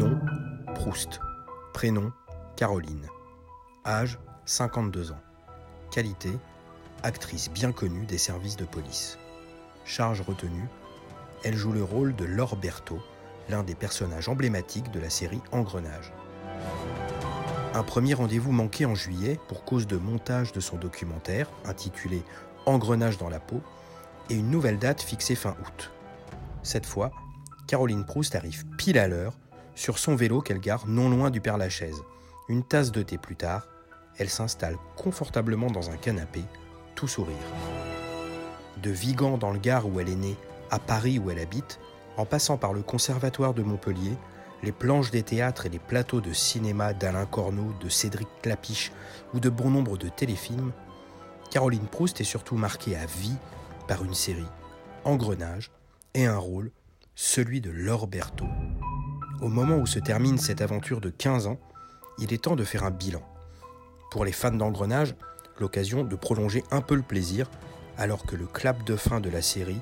Nom, Proust. Prénom, Caroline. Âge, 52 ans. Qualité, actrice bien connue des services de police. Charge retenue, elle joue le rôle de Laure Berthaud, l'un des personnages emblématiques de la série Engrenage. Un premier rendez-vous manqué en juillet pour cause de montage de son documentaire intitulé Engrenage dans la peau et une nouvelle date fixée fin août. Cette fois, Caroline Proust arrive pile à l'heure sur son vélo qu'elle gare non loin du Père-Lachaise. Une tasse de thé plus tard, elle s'installe confortablement dans un canapé, tout sourire. De Vigan dans le Gard où elle est née, à Paris où elle habite, en passant par le Conservatoire de Montpellier, les planches des théâtres et les plateaux de cinéma d'Alain Corneau, de Cédric Clapiche ou de bon nombre de téléfilms, Caroline Proust est surtout marquée à vie par une série, Engrenage, et un rôle, celui de Laure Berthaud. Au moment où se termine cette aventure de 15 ans, il est temps de faire un bilan. Pour les fans d'engrenage, l'occasion de prolonger un peu le plaisir, alors que le clap de fin de la série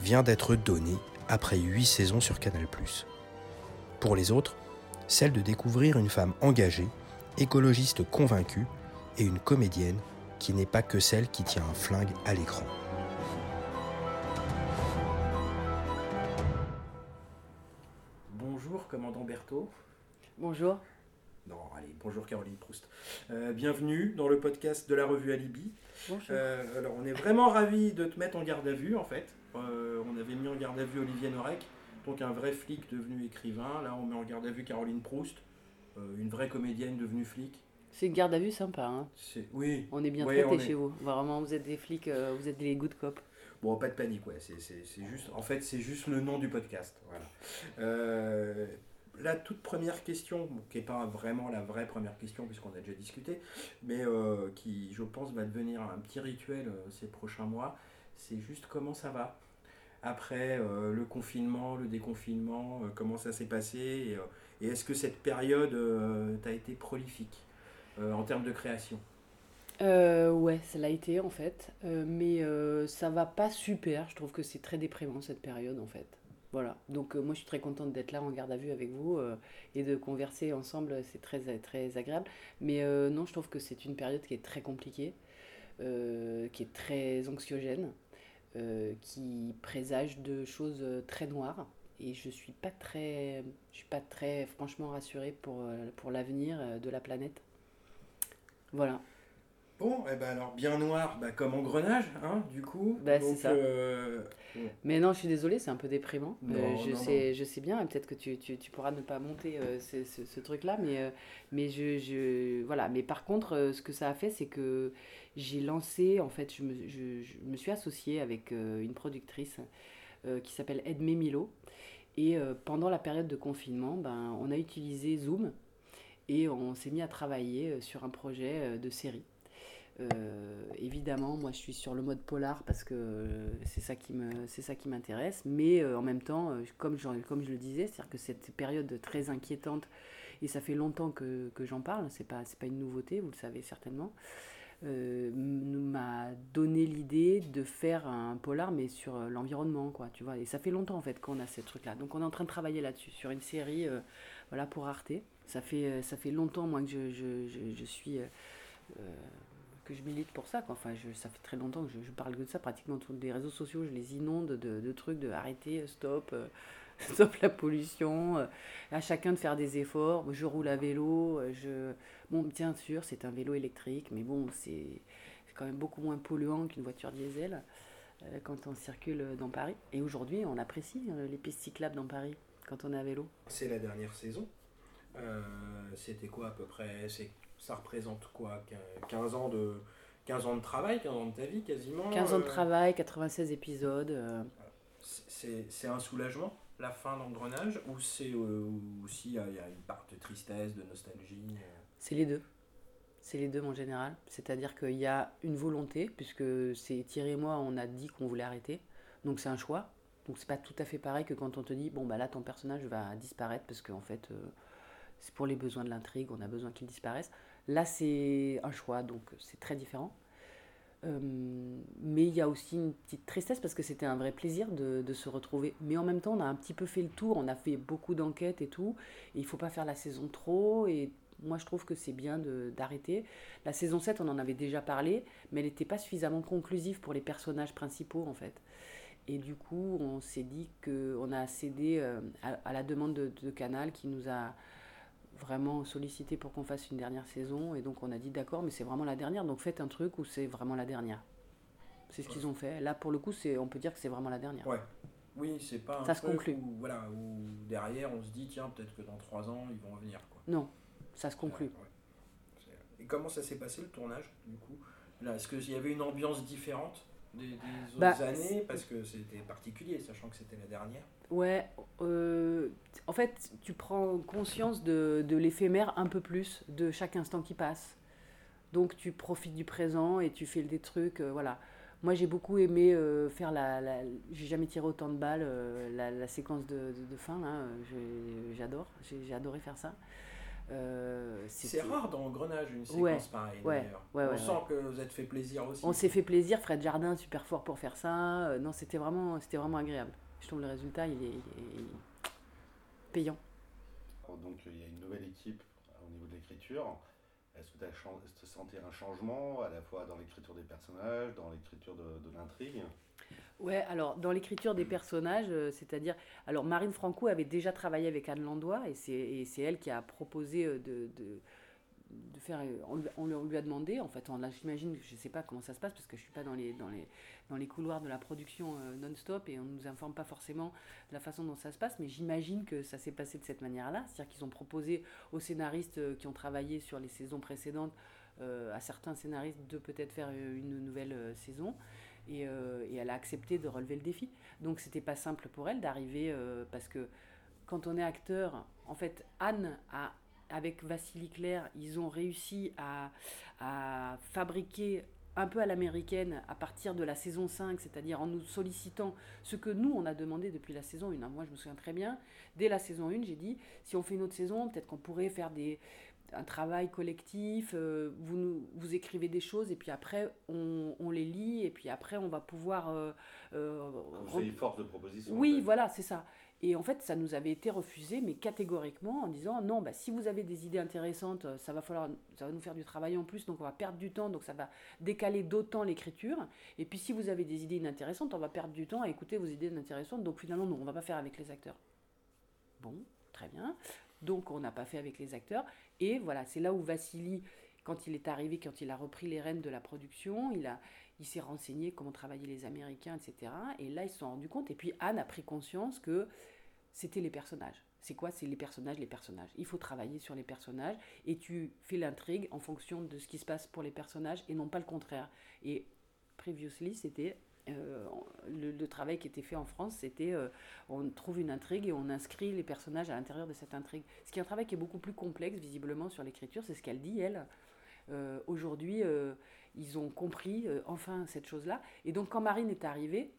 vient d'être donné après 8 saisons sur Canal+. Pour les autres, celle de découvrir une femme engagée, écologiste convaincue et une comédienne qui n'est pas que celle qui tient un flingue à l'écran. Bonjour, commandant Berthaud. Bonjour. Non, allez, bonjour Caroline Proust. Euh, bienvenue dans le podcast de la revue Alibi. Bonjour. Euh, alors, on est vraiment ravis de te mettre en garde à vue, en fait. Euh, on avait mis en garde à vue Olivier Norek, donc un vrai flic devenu écrivain. Là, on met en garde à vue Caroline Proust, une vraie comédienne devenue flic. C'est une garde à vue sympa. Hein. Oui. On est bien Ouais, traités est- chez vous. Vraiment, vous êtes des flics, vous êtes des good cops. Bon, pas de panique, ouais. C'est, juste, en fait, c'est juste le nom du podcast. Voilà. Euh, la toute première question, qui n'est pas vraiment la vraie première question, puisqu'on a déjà discuté, mais euh, qui, je pense, va devenir un petit rituel euh, ces prochains mois, c'est juste comment ça va après le confinement, le déconfinement, comment ça s'est passé et, et est-ce que cette période t'a été prolifique en termes de création? Euh, ouais, ça l'a été en fait. Euh, mais euh, ça va pas super. Je trouve que c'est très déprimant cette période en fait. Voilà. Donc euh, moi je suis très contente d'être là en garde à vue avec vous euh, et de converser ensemble. C'est très, très agréable. Mais non, je trouve que c'est une période qui est très compliquée, qui est très anxiogène, qui présage de choses très noires. Et je suis pas très, je suis pas très franchement rassurée pour, pour l'avenir de la planète. Voilà. Bon, eh ben alors bien noir, bah, comme engrenage, hein, du coup. Bah, c'est ça. euh, Mais non, je suis désolée, c'est un peu déprimant. Euh, Non, je, non, sais, je sais bien, peut-être que tu, tu, tu pourras ne pas monter euh, ce, ce- ce truc-là, mais, mais je, je- Voilà. Mais par contre, ce que ça a fait, c'est que j'ai lancé, en fait, je me, je, je me suis associée avec une productrice qui s'appelle Edmé Milo. Et pendant la période de confinement, ben, on a utilisé Zoom et on s'est mis à travailler sur un projet de série. Euh, évidemment, moi je suis sur le mode polar parce que euh, c'est ça qui m'intéresse. Mais euh, en même temps, comme, je, comme je le disais, c'est-à-dire que cette période très inquiétante et ça fait longtemps que, que j'en parle. C'est pas, pas une nouveauté, vous le savez certainement. m'a donné l'idée de faire un polar mais sur l'environnement quoi tu vois et ça fait longtemps en fait qu'on a ces trucs là donc on est en train de travailler là-dessus sur une série voilà pour Arte ça fait ça fait longtemps moi que je, je, je, suis que je milite pour ça. Quoi. Enfin, je, ça fait très longtemps que je, parle que de ça. Pratiquement tous les réseaux sociaux, je les inonde de, de trucs de arrêter, euh, stop, euh, stop la pollution, euh, à chacun de faire des efforts. Je roule à vélo. Je... Bon, bien sûr, c'est un vélo électrique, mais bon, c'est quand même beaucoup moins polluant qu'une voiture diesel quand on circule dans Paris. Et aujourd'hui, on apprécie les pistes cyclables dans Paris quand on est à vélo. C'est la dernière saison. C'était quoi à peu près? Ça représente quoi quin- 15 ans, de, 15 ans de travail, 15 ans de ta vie quasiment 15 ans de euh, travail, 96 épisodes. euh, c'est, un soulagement, la fin d'engrenage Ou c'est euh, aussi il y, a une part de tristesse, de nostalgie C'est les deux. C'est les deux en général. C'est-à-dire qu'il y a une volonté, puisque c'est Thierry et moi, on a dit qu'on voulait arrêter. Donc c'est un choix. Donc c'est pas tout à fait pareil que quand on te dit, bon bah là ton personnage va disparaître parce qu'en fait euh, c'est pour les besoins de l'intrigue, on a besoin qu'il disparaisse. Là c'est un choix, donc c'est très différent. Euh, mais il y a aussi une petite tristesse parce que c'était un vrai plaisir de, se retrouver. Mais en même temps, on a un petit peu fait le tour, on a fait beaucoup d'enquêtes et tout. Il faut pas faire la saison trop. Et moi, je trouve que c'est bien d'arrêter. La saison 7, on en avait déjà parlé, mais elle n'était pas suffisamment conclusive pour les personnages principaux, en fait. Et du coup, on s'est dit qu'on a cédé euh, à, la demande de, de, Canal qui nous a vraiment sollicité pour qu'on fasse une dernière saison. Et donc, on a dit d'accord, mais c'est vraiment la dernière. Donc, faites un truc où c'est vraiment la dernière. C'est ce qu'ils ont fait. Là, pour le coup, on peut dire que c'est vraiment la dernière. Ouais. Oui, c'est pas un ça se conclut. Où, voilà, où derrière, on se dit, tiens, peut-être que dans trois ans, ils vont revenir. Quoi. Non, ça se conclut. Et comment ça s'est passé le tournage, du coup? Est-ce qu'il y avait une ambiance différente des, autres bah, années? Parce que c'était particulier, sachant que c'était la dernière. Ouais, euh, fait, tu prends conscience de, de l'éphémère un peu plus, de chaque instant qui passe. Donc tu profites du présent et tu fais des trucs, euh, voilà. Moi j'ai beaucoup aimé euh, faire la, la j'ai jamais tiré autant de balles, la, la, séquence de, de, fin, là, j'adore, j'ai adoré faire ça. Euh, c'est rare dans Grenage une séquence pareille d'ailleurs. on sent que vous êtes fait plaisir aussi. On s'est fait plaisir, Fred Jardin super fort pour faire ça. Euh, non, c'était vraiment, c'était vraiment agréable. Je trouve le résultat, il est, payant. donc il y a une nouvelle équipe au niveau de l'écriture. Est-ce que tu as senti un changement à la fois dans l'écriture des personnages, dans l'écriture de, de l'intrigue? Ouais, alors dans l'écriture des personnages, euh, c'est-à-dire, alors Marine Franco avait déjà travaillé avec Anne Landois et c'est elle qui a proposé euh, de, de, de faire. Euh, on lui, on lui, a demandé, en fait, j'imagine, je ne sais pas comment ça se passe parce que je ne suis pas dans les, dans, les, dans les couloirs de la production non-stop et on ne nous informe pas forcément de la façon dont ça se passe, mais j'imagine que ça s'est passé de cette manière-là, c'est-à-dire qu'ils ont proposé aux scénaristes qui ont travaillé sur les saisons précédentes, à certains scénaristes, de peut-être faire une nouvelle saison. Euh, et, elle a accepté de relever le défi. Donc c'était pas simple pour elle d'arriver euh, parce que quand on est acteur, en fait, Anne a avec Vassili Claire, ils ont réussi à, à fabriquer un peu à l'américaine à partir de la saison 5, c'est-à-dire en nous sollicitant ce que nous, on a demandé depuis la saison 1. Moi, je me souviens très bien, dès la saison 1, j'ai dit, si on fait une autre saison, peut-être qu'on pourrait faire des, un travail collectif, euh, vous, vous écrivez des choses et puis après on, on, les lit et puis après on va pouvoir... Euh, euh une force de proposition. Oui, voilà, c'est ça. Et en fait, ça nous avait été refusé, mais catégoriquement, en disant non, bah, si vous avez des idées intéressantes, ça va, falloir, ça va nous faire du travail en plus, donc on va perdre du temps, donc ça va décaler d'autant l'écriture. Et puis si vous avez des idées inintéressantes, on va perdre du temps à écouter vos idées inintéressantes, donc finalement, non, on va pas faire avec les acteurs. Bon, très bien. Donc on n'a pas fait avec les acteurs. Et voilà, c'est là où Vassili, quand il est arrivé, quand il a repris les rênes de la production, il, a, il s'est renseigné comment travaillaient les Américains, etc. Et là, ils se sont rendus compte. Et puis Anne a pris conscience que c'était les personnages. C'est quoi? C'est les personnages, les personnages. Il faut travailler sur les personnages et tu fais l'intrigue en fonction de ce qui se passe pour les personnages et non pas le contraire. Et Previously, c'était euh, le, travail qui était fait en France, c'était euh, on trouve une intrigue et on inscrit les personnages à l'intérieur de cette intrigue. Ce qui est un travail qui est beaucoup plus complexe visiblement sur l'écriture, c'est ce qu'elle dit elle. Euh, aujourd'hui, ils ont compris enfin cette chose-là. Et donc quand Marine est arrivée,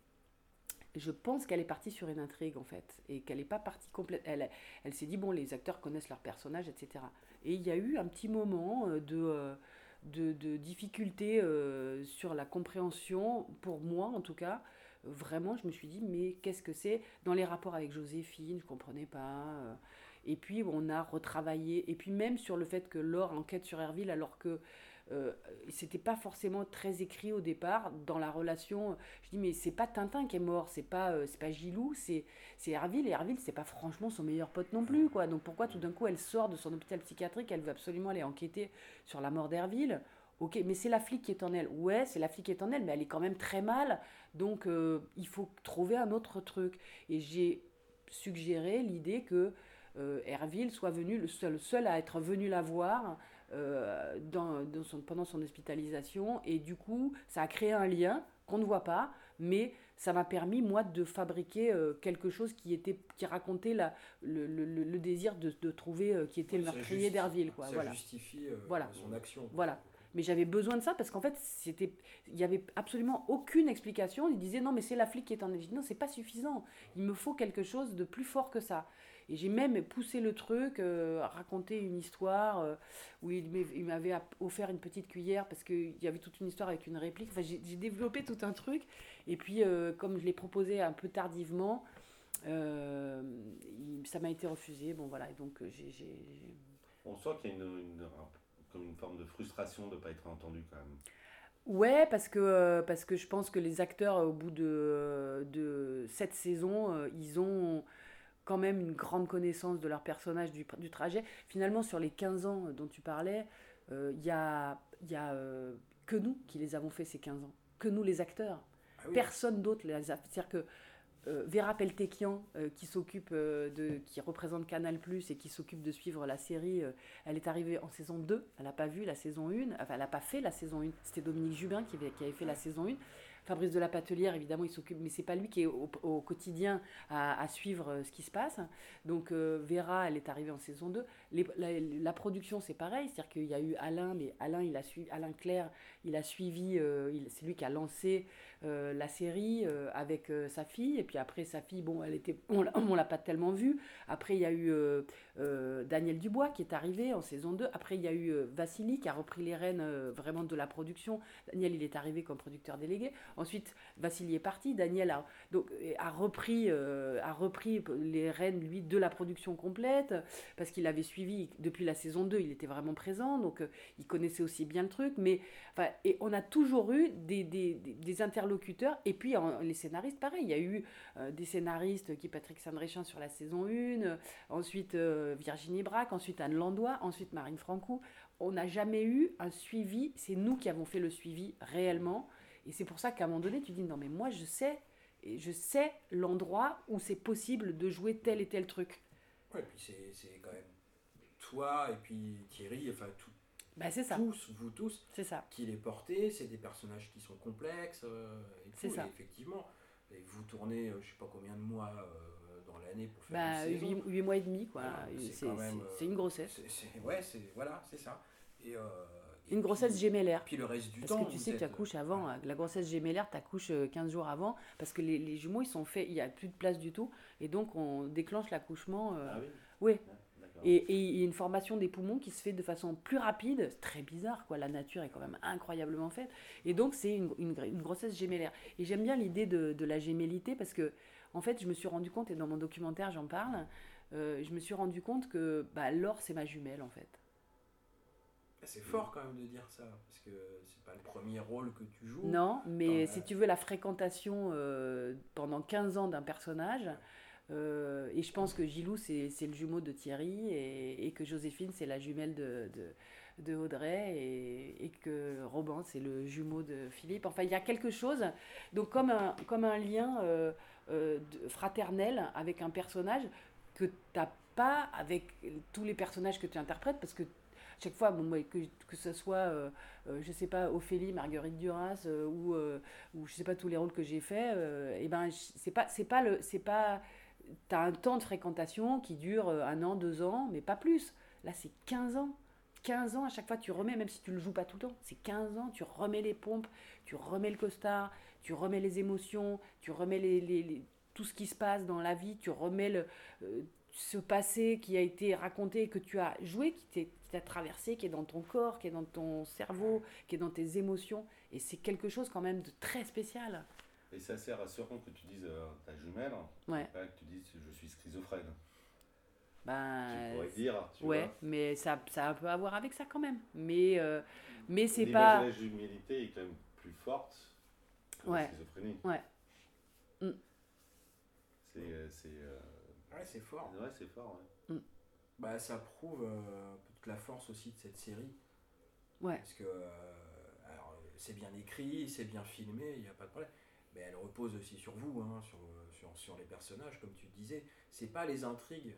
je pense qu'elle est partie sur une intrigue en fait et qu'elle n'est pas partie complète. Elle, s'est dit bon, les acteurs connaissent leurs personnages, etc. Et il y a eu un petit moment de de, difficultés euh, sur la compréhension, pour moi en tout cas. Vraiment, je me suis dit, mais qu'est-ce que c'est? Dans les rapports avec Joséphine, je ne comprenais pas. Euh. Et puis, on a retravaillé. Et puis, même sur le fait que Laure enquête sur Herville, alors que euh, c'était pas forcément très écrit au départ dans la relation. Je dis mais c'est pas Tintin qui est mort, c'est pas euh, c'est pas Gilou, c'est c'est Herville et Herville c'est pas franchement son meilleur pote non plus quoi. Donc pourquoi tout d'un coup elle sort de son hôpital psychiatrique, elle veut absolument aller enquêter sur la mort d'Herville? Ok, mais c'est la flic qui est en elle. Ouais, c'est la flic qui est en elle, mais elle est quand même très mal. Donc euh, il faut trouver un autre truc. Et j'ai suggéré l'idée que Herville soit venu, le seul, seul à être venu la voir, euh, dans, son, pendant son hospitalisation. Et du coup, ça a créé un lien qu'on ne voit pas, mais ça m'a permis, moi, de fabriquer euh, quelque chose qui, était, qui racontait la, le, le, le désir de, de trouver euh, qui était le meurtrier d'Herville. Ça voilà. justifie voilà. son action. Voilà. Mais j'avais besoin de ça parce qu'en fait, c'était, il n'y avait absolument aucune explication. Il disait non, mais c'est la flic qui est en évidence. Non, c'est pas suffisant. Il me faut quelque chose de plus fort que ça. Et j'ai même poussé le truc, euh, raconté une histoire euh, où il m'avait offert une petite cuillère parce qu'il y avait toute une histoire avec une réplique. Enfin, j'ai développé tout un truc. Et puis, euh, comme je l'ai proposé un peu tardivement, ça m'a été refusé. Bon, voilà. Et donc, j'ai. On sent qu'il y a une, comme une forme de frustration de ne pas être entendu quand même. Ouais, parce que, parce que je pense que les acteurs, au bout de, de cette saison, ils ont quand même une grande connaissance de leur personnage, du, du trajet. Finalement, sur les 15 ans dont tu parlais, il euh, y a, y a euh, que nous qui les avons fait ces 15 ans, que nous les acteurs. Ah Personne d'autre les a. C'est-à-dire que euh, Vera Peltekian, qui s'occupe de, qui représente Canal et qui s'occupe de suivre la série, elle est arrivée en saison 2, elle n'a pas vu la saison 1, enfin elle n'a pas fait la saison 1, c'était Dominique Jubin qui avait, qui avait fait la saison 1. Fabrice de la Patelière, évidemment, il s'occupe, mais c'est pas lui qui est au, quotidien à, suivre euh, ce qui se passe. Donc euh, Vera, elle est arrivée en saison 2. la, production, c'est pareil, c'est-à-dire qu'il y a eu Alain, mais Alain, il a suivi, Alain Claire, il a suivi, euh, c'est lui qui a lancé la série avec sa fille. Et puis après, sa fille, bon, elle était, on, on l'a pas tellement vue. Après, il y a eu Daniel Dubois qui est arrivé en saison 2. Après, il y a eu Vassili qui a repris les rênes vraiment de la production. Daniel, il est arrivé comme producteur délégué. Ensuite, Vassili est parti. Daniel a, donc, a, repris, euh, a repris les rênes, lui, de la production complète, parce qu'il avait suivi depuis la saison 2, il était vraiment présent, donc euh, il connaissait aussi bien le truc. Mais, enfin, et on a toujours eu des, des, des et puis les scénaristes, pareil. Il y a eu euh, des scénaristes qui Patrick Sandréchin sur la saison 1, ensuite Virginie Braque, ensuite Anne Landois, ensuite Marine Francou. On n'a jamais eu un suivi, c'est nous qui avons fait le suivi réellement. Et c'est pour ça qu'à un moment donné, tu dis non, mais moi, je sais, et je sais l'endroit où c'est possible de jouer tel et tel truc. Ouais, et puis c'est quand même toi et puis Thierry, enfin tout, bah, c'est ça. tous, vous tous, c'est ça. qui les portez, c'est des personnages qui sont complexes, euh, c'est ça. effectivement, et vous tournez, euh, je sais pas combien de mois euh, dans l'année pour faire bah, une saison. 8, mois et demi, quoi. c'est une grossesse. ouais, c'est voilà, c'est ça. Et, une grossesse gémellaire. Puis le reste du parce temps. Parce que tu sais que tu accouches avant. La grossesse gémellaire, tu accouches 15 jours avant. Parce que les, les, jumeaux, ils sont faits, il n'y a plus de place du tout. Et donc, on déclenche l'accouchement. Euh, ah oui Oui. Et, et, il y a une formation des poumons qui se fait de façon plus rapide. C'est très bizarre, quoi. La nature est quand même incroyablement faite. Et donc, c'est une, une, une, grossesse gémellaire. Et j'aime bien l'idée de, de, la gémellité parce que, en fait, je me suis rendu compte, et dans mon documentaire, j'en parle, euh, je me suis rendu compte que bah, Laure, c'est ma jumelle, en fait. C'est fort quand même de dire ça, parce que c'est pas le premier rôle que tu joues. Non, mais si tu veux la fréquentation euh, pendant 15 ans d'un personnage, euh, et je pense que Gilou c'est le jumeau de Thierry, et, que Joséphine c'est la jumelle de, de, Audrey, et, que Robin c'est le jumeau de Philippe. Enfin, il y a quelque chose, donc comme un, comme un lien euh, fraternel avec un personnage que tu n'as pas avec tous les personnages que tu interprètes, parce que chaque fois, bon, que, que ce soit, euh, euh, je sais pas, Ophélie, Marguerite Duras, euh, ou, ou je sais pas, tous les rôles que j'ai faits, et eh ben, c'est pas, pas, t'as un temps de fréquentation qui dure un an, deux ans, mais pas plus. Là, c'est 15 ans. 15 ans, à chaque fois, tu remets, même si tu le joues pas tout le temps, c'est 15 ans, tu remets les pompes, tu remets le costard, tu remets les émotions, tu remets les, les, tout ce qui se passe dans la vie, tu remets le, ce passé qui a été raconté, que tu as joué, qui t'a traversé, qui est dans ton corps, qui est dans ton cerveau, qui est dans tes émotions. Et c'est quelque chose quand même de très spécial. Et c'est assez rassurant que tu dises euh, ta jumelle, ouais. que tu dises je suis schizophrène. Ben, tu pourrais dire, tu ouais, vois. mais ça, ça a un peu à voir avec ça quand même. Mais, euh, mais c'est pas. La jumélité est quand même plus forte que ouais. la schizophrénie. Ouais. Mm. C'est. Euh, Ouais, c'est fort. Ouais, c'est fort, ouais. Mm. Bah, ça prouve euh, toute la force aussi de cette série. Ouais. Parce que, euh, alors, c'est bien écrit, c'est bien filmé, il n'y a pas de problème. Mais elle repose aussi sur vous, hein, sur, sur, sur, les personnages, comme tu disais. C'est pas les intrigues.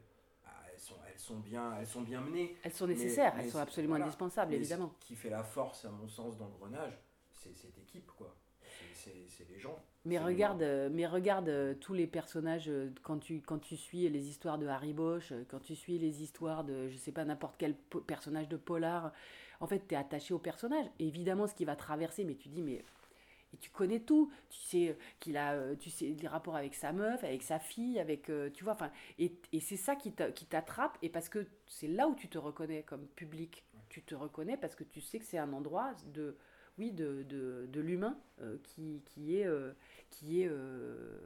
Ah, elles, sont, elles, sont bien, elles sont bien menées. Elles sont nécessaires, elles sont absolument indispensables, évidemment. Ce qui fait la force, à mon sens, d'engrenage, c'est cette équipe, quoi. c'est les gens. Mais regarde, mais regarde euh, tous les personnages euh, quand tu, quand tu suis les histoires de Harry Bosch, euh, quand tu suis les histoires de, je sais pas, n'importe quel personnage de polar. En fait, tu es attaché au personnage. Et évidemment, ce qui va traverser, mais tu dis, mais. Et tu connais tout. Tu sais euh, qu'il a, euh, tu sais, les rapports avec sa meuf, avec sa fille, avec. euh, tu vois, enfin. Et, et c'est ça qui t'a- qui t'attrape. Et parce que c'est là où tu te reconnais comme public. Tu te reconnais parce que tu sais que c'est un endroit de. Oui, de, de, de l'humain euh, qui, qui est. euh, qui est euh,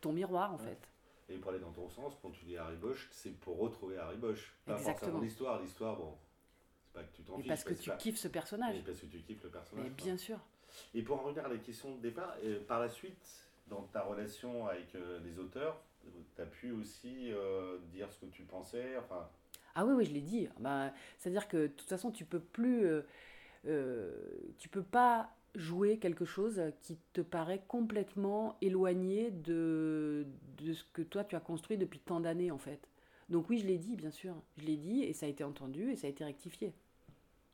ton miroir en Ouais. fait. Et pour aller dans ton sens, quand tu dis Harry Bosch, c'est pour retrouver Harry Bosch. Pas Exactement. forcément l'histoire. L'histoire, bon, c'est pas que tu t'en Et fiches. parce que tu pas- kiffes ce personnage. mais parce que tu kiffes le personnage. Mais bien sûr. Et pour en revenir à la question de départ, euh, par la suite, dans ta relation avec euh, les auteurs, tu as pu aussi euh, dire ce que tu pensais, enfin, Ah oui, oui, je l'ai dit. Bah, C'est-à-dire que de toute façon, tu peux plus. tu peux pas jouer quelque chose qui te paraît complètement éloigné de, de ce que toi tu as construit depuis tant d'années en fait. Donc oui, je l'ai dit, bien sûr. Je l'ai dit et ça a été entendu et ça a été rectifié.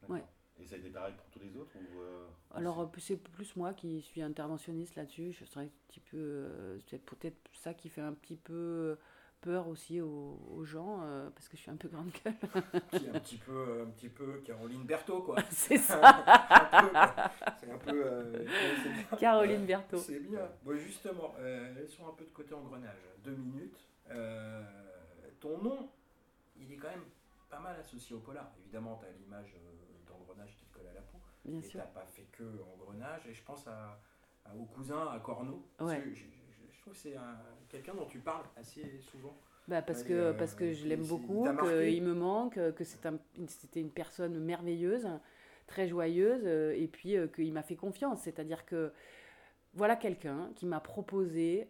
Ouais. Et ça a été pareil pour tous les autres ou, euh, Alors euh, c'est plus moi qui suis interventionniste là-dessus. Je serais un petit peu, euh, c'est peut-être ça qui fait un petit peu peur aussi aux, aux gens euh, parce que je suis un peu grande gueule. Qui est un petit peu, un petit peu Caroline Berthaud, quoi. c'est ça, Un peu, quoi. c'est un peu. euh, bien. Caroline Berthaud. C'est bien. Bon, justement, euh, laissons un peu de côté engrenage. Deux minutes. Euh, ton nom, il est quand même pas mal associé au polar. Évidemment, tu as l'image euh, d'engrenage qui te colle à la peau. Bien et sûr. t'as pas fait que engrenage. Et je pense à, à- au cousin, à Corneau. Ouais. je, je- je trouve que c'est un- quelqu'un dont tu parles assez souvent. Bah parce que euh, parce que je l'aime beaucoup, qu'il me manque, que c'est un, une- c'était une personne merveilleuse, très joyeuse, euh, et puis euh, qu'il m'a fait confiance. C'est-à-dire que voilà quelqu'un qui m'a proposé,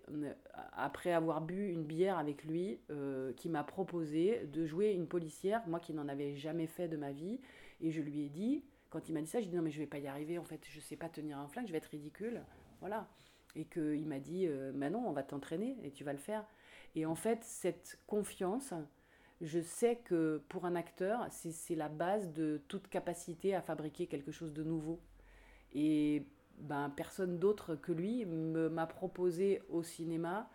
après avoir bu une bière avec lui, euh, qui m'a proposé de jouer une policière, moi qui n'en avais jamais fait de ma vie, et je lui ai dit, quand il m'a dit ça, j'ai dit non mais je vais pas y arriver, en fait je sais pas tenir un flingue, je vais être ridicule, voilà. Et qu'il m'a dit, euh, non, on va t'entraîner et tu vas le faire. Et en fait, cette confiance, je sais que pour un acteur, c'est la base de toute capacité à fabriquer quelque chose de nouveau. Et ben, personne d'autre que lui m'a proposé au cinéma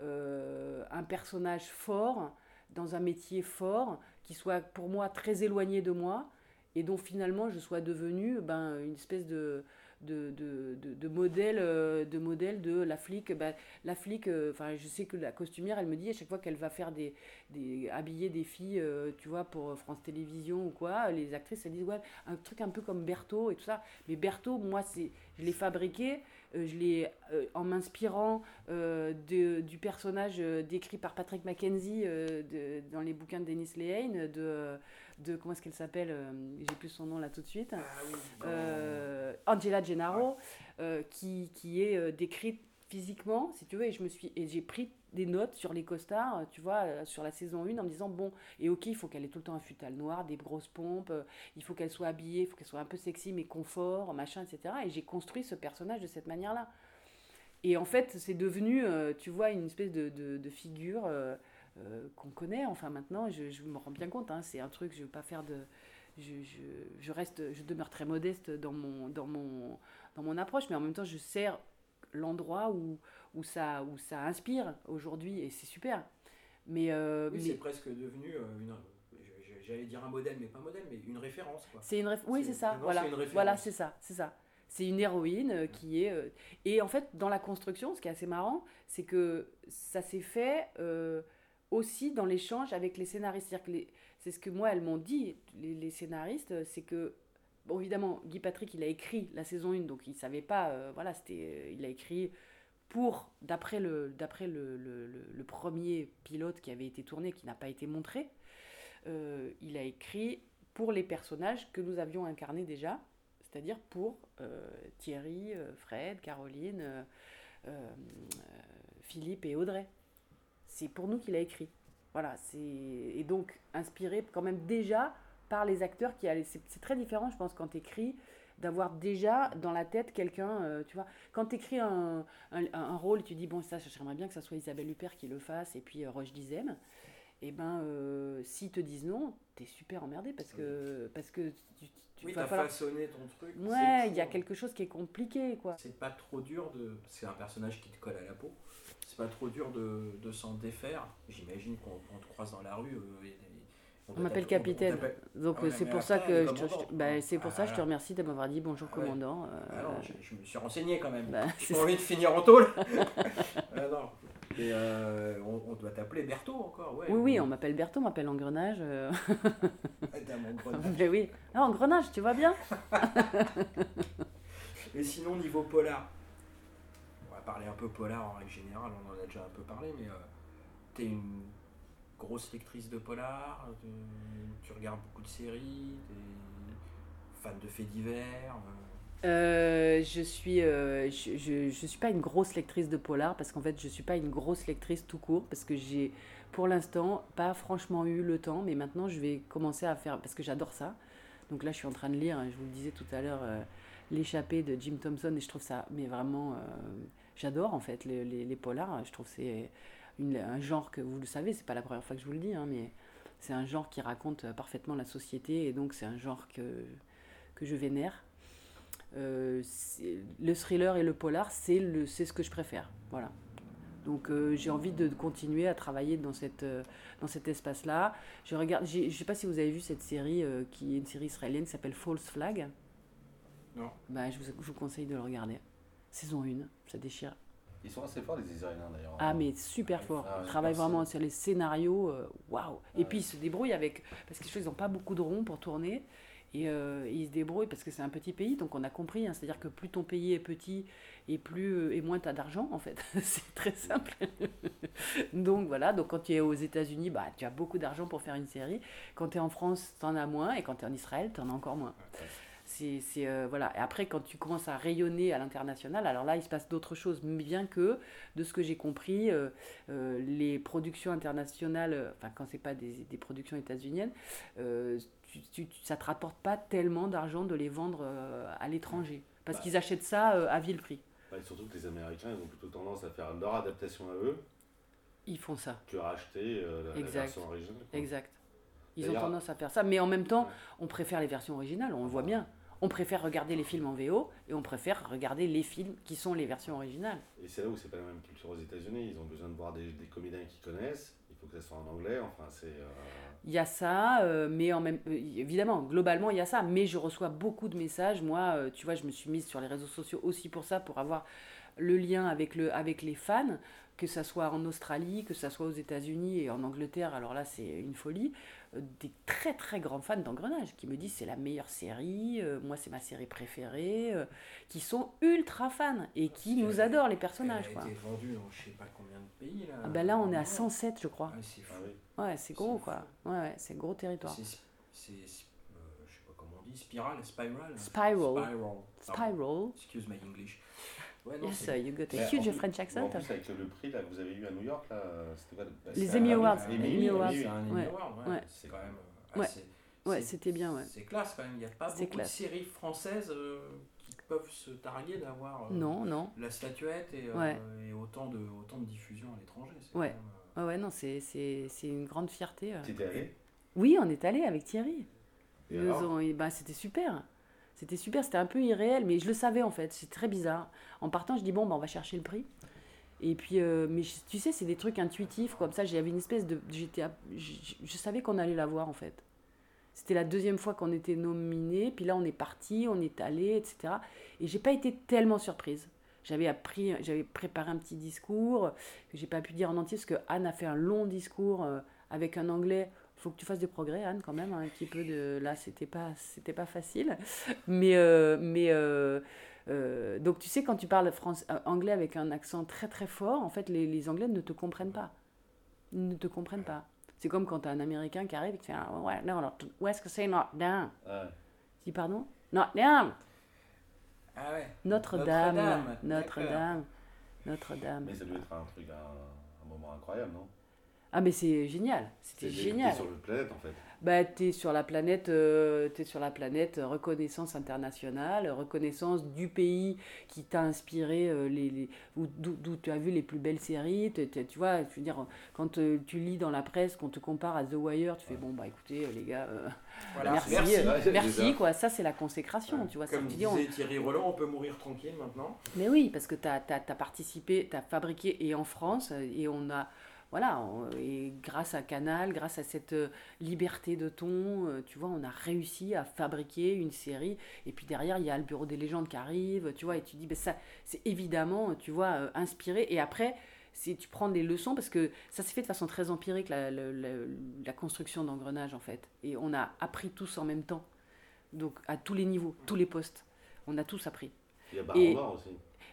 euh, un personnage fort, dans un métier fort, qui soit pour moi très éloigné de moi, et dont finalement je sois devenue ben, une espèce de, de, de, de- modèle, euh, de modèle de la flic. Ben, la flic, euh, enfin je sais que la costumière, elle me dit à chaque fois qu'elle va faire des, des habiller des filles, euh, tu vois, pour France Télévisions ou quoi, les actrices elles disent ouais, un truc un peu comme Berthaud et tout ça. Mais Berthaud, moi, je l'ai fabriqué, je l'ai en m'inspirant euh, du personnage décrit par Patrick Mackenzie dans les bouquins de Dennis Lehane, de, de comment est-ce qu'elle s'appelle, euh, j'ai plus son nom là tout de suite. Ah oui. Euh, Angela Gennaro, euh, qui, qui est décrite physiquement, si tu veux, et je me suis et j'ai pris des notes sur les costards, tu vois, sur la saison 1 en me disant bon, et ok, il faut qu'elle ait tout le temps un futal noir, des grosses pompes, il faut qu'elle soit habillée, il faut qu'elle soit un peu sexy mais confort, machin, etc. Et j'ai construit ce personnage de cette manière-là. Et en fait, c'est devenu, tu vois, une espèce de, de, de figure euh, qu'on connaît. Enfin, maintenant, je, je me rends bien compte. hein, c'est un truc, je ne veux pas faire de. Je, je, je reste, je demeure très modeste dans mon, dans mon, dans mon approche, mais en même temps, je sers l'endroit où, où, ça, où ça inspire aujourd'hui, et c'est super. Mais, euh, Oui, mais c'est presque devenu euh, une. J'allais dire un modèle, mais pas un modèle, mais une référence. Quoi. C'est une réf- oui, C'est- ça. Voilà, c'est référence. voilà, c'est ça, c'est ça. C'est une héroïne qui est et en fait dans la construction, ce qui est assez marrant, c'est que ça s'est fait euh, aussi dans l'échange avec les scénaristes. C'est ce que moi elles m'ont dit les, scénaristes, euh, c'est que évidemment Guy Patrick il a écrit la saison 1 donc il savait pas euh, voilà c'était euh, il a écrit pour d'après le le, le- premier pilote qui avait été tourné qui n'a pas été montré il a écrit pour les personnages que nous avions incarnés déjà, c'est-à-dire pour Thierry, Fred, Caroline, Philippe et Audrey. C'est pour nous qu'il a écrit. Voilà, c'est et donc inspiré quand même déjà par les acteurs qui allaient. C'est très différent, je pense, quand tu écris, d'avoir déjà dans la tête quelqu'un, euh, tu vois. Quand tu écris un, un, un rôle, tu dis, bon, ça, j'aimerais bien que ça soit Isabelle Huppert qui le fasse, et puis euh, Roche Dizem et ben euh, s'ils te disent non, t'es super emmerdé parce que, parce que tu, tu Oui, vas t'as falloir- façonné ton truc. Ouais, il y a quelque chose qui est compliqué, quoi. C'est pas trop dur de. C'est un personnage qui te colle à la peau. C'est pas trop dur de, de s'en défaire. J'imagine qu'on on te croise dans la rue. euh, et- On m'appelle capitaine. Donc Ah ouais, c'est pour ça que je te, bah, c'est pour Ah, ça que je te remercie de m'avoir dit bonjour Ah ouais. commandant. euh, Ah non, je, je me suis renseigné quand même. bah, J'ai envie de finir en tôle. ah non. Et euh, on, on doit t'appeler Berthaud encore, ouais. Oui, oui, on m'appelle Berthaud, on m'appelle Engrenage. euh, Ah, grenade. Mais oui. Ah, Engrenage, tu vois bien Et sinon, niveau polar, parler un peu polar en règle générale, on en a déjà un peu parlé, mais euh, t'es une grosse lectrice de polar, tu regardes beaucoup de séries, t'es fan de faits divers. euh, Euh, je suis, je, je, je suis pas une grosse lectrice de polar parce qu'en fait je suis pas une grosse lectrice tout court parce que j'ai pour l'instant pas franchement eu le temps mais maintenant je vais commencer à faire parce que j'adore ça donc là je suis en train de lire je vous le disais tout à l'heure l'échappée de Jim Thompson et je trouve ça mais vraiment j'adore en fait les, les, les polars je trouve que c'est un genre que vous le savez c'est pas la première fois que je vous le dis hein, mais c'est un genre qui raconte euh, parfaitement la société et donc c'est un genre que que je vénère euh, le thriller et le polar, c'est ce que je préfère. Voilà. Donc euh, j'ai envie de continuer à travailler dans, cette, euh, dans cet espace-là. Je regarde, je sais pas si vous avez vu cette série qui est une série israélienne qui s'appelle False Flag. Non. Bah, je, vous, je vous conseille de le regarder. Saison 1, ça déchire. Ils sont assez forts, les Israéliens d'ailleurs. Ah mais super. Ah ouais, Ils travaillent vraiment sur les scénarios. euh, Waouh. Et puis ils se débrouillent avec parce qu'ils n'ont pas beaucoup de ronds pour tourner. Et euh, ils se débrouillent parce que c'est un petit pays, donc on a compris. hein, C'est-à-dire que plus ton pays est petit et plus euh, et moins tu as d'argent en fait. c'est très simple. donc voilà. Donc quand tu es aux États-Unis, bah tu as beaucoup d'argent pour faire une série. Quand tu es en France, tu en as moins, et quand tu es en Israël, tu en as encore moins. C'est, c'est, euh, voilà. Et après, quand tu commences à rayonner à l'international, alors là, il se passe d'autres choses. Bien que, de ce que j'ai compris, euh, euh, les productions internationales, enfin, quand c'est pas des, des productions états-uniennes, tu, tu- ça te rapporte pas tellement d'argent de les vendre à l'étranger. Parce Bah. qu'ils achètent ça à vil prix. Ouais, surtout que les Américains, ils ont plutôt tendance à faire leur adaptation à eux Ils font ça. que racheter la, la version originale. quoi. Exact. Ils ont tendance à faire ça. Mais en même temps, Ouais. on préfère les versions originales, on le voit bien. On préfère regarder les films en VO et on préfère regarder les films qui sont les versions originales. Et c'est là où c'est pas la même culture aux États-Unis. Ils ont besoin de voir des, des comédiens qu'ils connaissent. Il faut que ça soit en anglais. Enfin, c'est. euh, Il y a ça, euh, mais en même euh, évidemment, globalement, il y a ça. Mais je reçois beaucoup de messages. Moi, tu vois, je me suis mise sur les réseaux sociaux aussi pour ça, pour avoir le lien avec, le, avec les fans, que ça soit en Australie, que ça soit aux États-Unis et en Angleterre. Alors là, c'est une folie. Des très très grands fans d'Engrenage qui me disent c'est la meilleure série, euh, moi c'est ma série préférée, euh, qui sont ultra fans et qui nous adorent les personnages. Elle Quoi. a été vendue dans je sais pas combien de pays là. Ah ben là, on est à Ouais. 107, je crois. Ouais, c'est fou. ah. Ouais, c'est gros C'est quoi. Ouais, ouais, c'est gros territoire. C'est, c'est, euh, je sais pas comment on dit, spiral, spiral. Spiral. Spiral. Spiral. Excuse my English. Ouais, non, Yes, c'est- you got a Mais huge en French En accent. plus, avec le prix là, que vous avez eu à New York, là, c'était quoi bah, Les Emmy Awards, Emmy, Awards, c'est un Emmy ouais. Award, ouais. Ouais. C'est quand même. Ouais. assez- Ouais, c'est- c'était bien, ouais. C'est classe quand même. Il n'y a pas C'est beaucoup classe. de séries françaises euh, qui peuvent se targuer d'avoir euh, Non, non. la statuette et, euh, Ouais. et autant, de, autant de diffusion à l'étranger. C'est Ouais. même, euh, Ouais, ouais, non, c'est, c'est, c'est une grande fierté. euh. T'étais allé? Oui, on est allé avec Thierry. Et nous alors ont- et ben, c'était super. C'était super, c'était un peu irréel, mais je le savais en fait, c'est très bizarre. En partant, je dis bon, ben, on va chercher le prix. Et puis, euh, mais tu sais, c'est des trucs intuitifs comme ça. J'avais une espèce de. Je- je savais qu'on allait la voir en fait. C'était la deuxième fois qu'on était nominé, puis là on est parti, on est allé, etc. Et j'ai pas été tellement surprise. J'avais appris, j'avais préparé un petit discours que j'ai pas pu dire en entier parce que Anne a fait un long discours euh, avec un anglais. Faut que tu fasses des progrès, Anne, quand même, un petit peu de. Là, c'était pas, c'était pas facile, mais euh, mais euh, euh, donc tu sais quand tu parles anglais avec un accent très très fort, en fait les, les Anglais ne te comprennent pas, ils ne te comprennent pas. C'est comme quand tu as un Américain qui arrive et qui fait ah, ouais non non où est-ce que c'est not down Ouais. Tu dis pardon? Not down Ah ouais. Notre-Dame. Notre-Dame, Notre-Dame. Notre-Dame. Mais ça doit être un truc, un, un moment incroyable, non? Ah, mais c'est génial. C'était génial. sur le planète en fait. Bah, tu es sur la planète, euh, t'es sur la planète euh, reconnaissance internationale, reconnaissance du pays qui t'a inspiré, euh, les, les- où- d'où tu as vu les plus belles séries. t'es- t'es- tu vois, je veux dire, quand euh, tu lis dans la presse, qu'on te compare à The Wire, tu fais bon, bah écoutez, les gars, euh, Voilà, merci, merci. euh, quoi. Ça, c'est la consécration, tu vois. Comme tu dis, disait on- Thierry Roland, on peut mourir tranquille maintenant. Mais oui, parce que tu as, participé, tu as fabriqué, et en France, et on a, voilà, on- et grâce à Canal, grâce à cette euh, liberté de ton, euh, tu vois, on a réussi à fabriquer une série, et puis derrière, il y a le Bureau des légendes qui arrive, tu vois, et tu dis, ben ça, c'est évidemment, tu vois, euh, inspiré, et après, si tu prends des leçons, parce que ça s'est fait de façon très empirique, la, la, la- la construction d'engrenage, en fait, et on a appris tous en même temps, donc à tous les niveaux, tous les postes, on a tous appris. Il y a Baron Et- Noir aussi.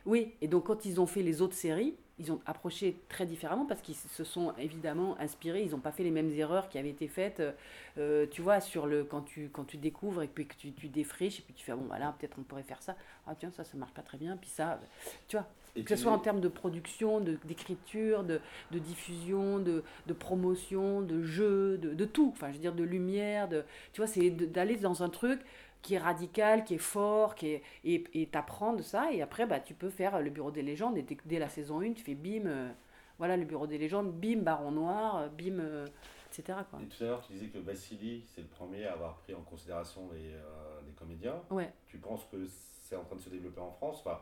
Oui, et donc quand ils ont fait les autres séries, ils ont approché très différemment parce qu'ils se sont évidemment inspirés, ils n'ont pas fait les mêmes erreurs qui avaient été faites, euh, euh, tu vois, sur le, quand, tu, quand tu découvres et puis que tu, tu défriches et puis tu fais, bon, voilà, peut-être on pourrait faire ça, ah tiens, ça, ça marche pas très bien, puis ça, tu vois, Et que ce soit en termes de production, de- d'écriture, de, de diffusion, de, de promotion, de jeu, de, de tout, enfin je veux dire de lumière, de, tu vois, c'est d'aller dans un truc qui est radical, qui est fort, qui est, et t'apprends de ça, et après bah, tu peux faire le Bureau des légendes, et dès, dès la saison 1, tu fais bim, euh, voilà le Bureau des légendes, bim, Baron Noir, euh, bim, euh, etc. Quoi. Et tout à l'heure, tu disais que Vassili, c'est le premier à avoir pris en considération les, euh, les comédiens. Ouais. Tu penses que c'est en train de se développer en France? Enfin,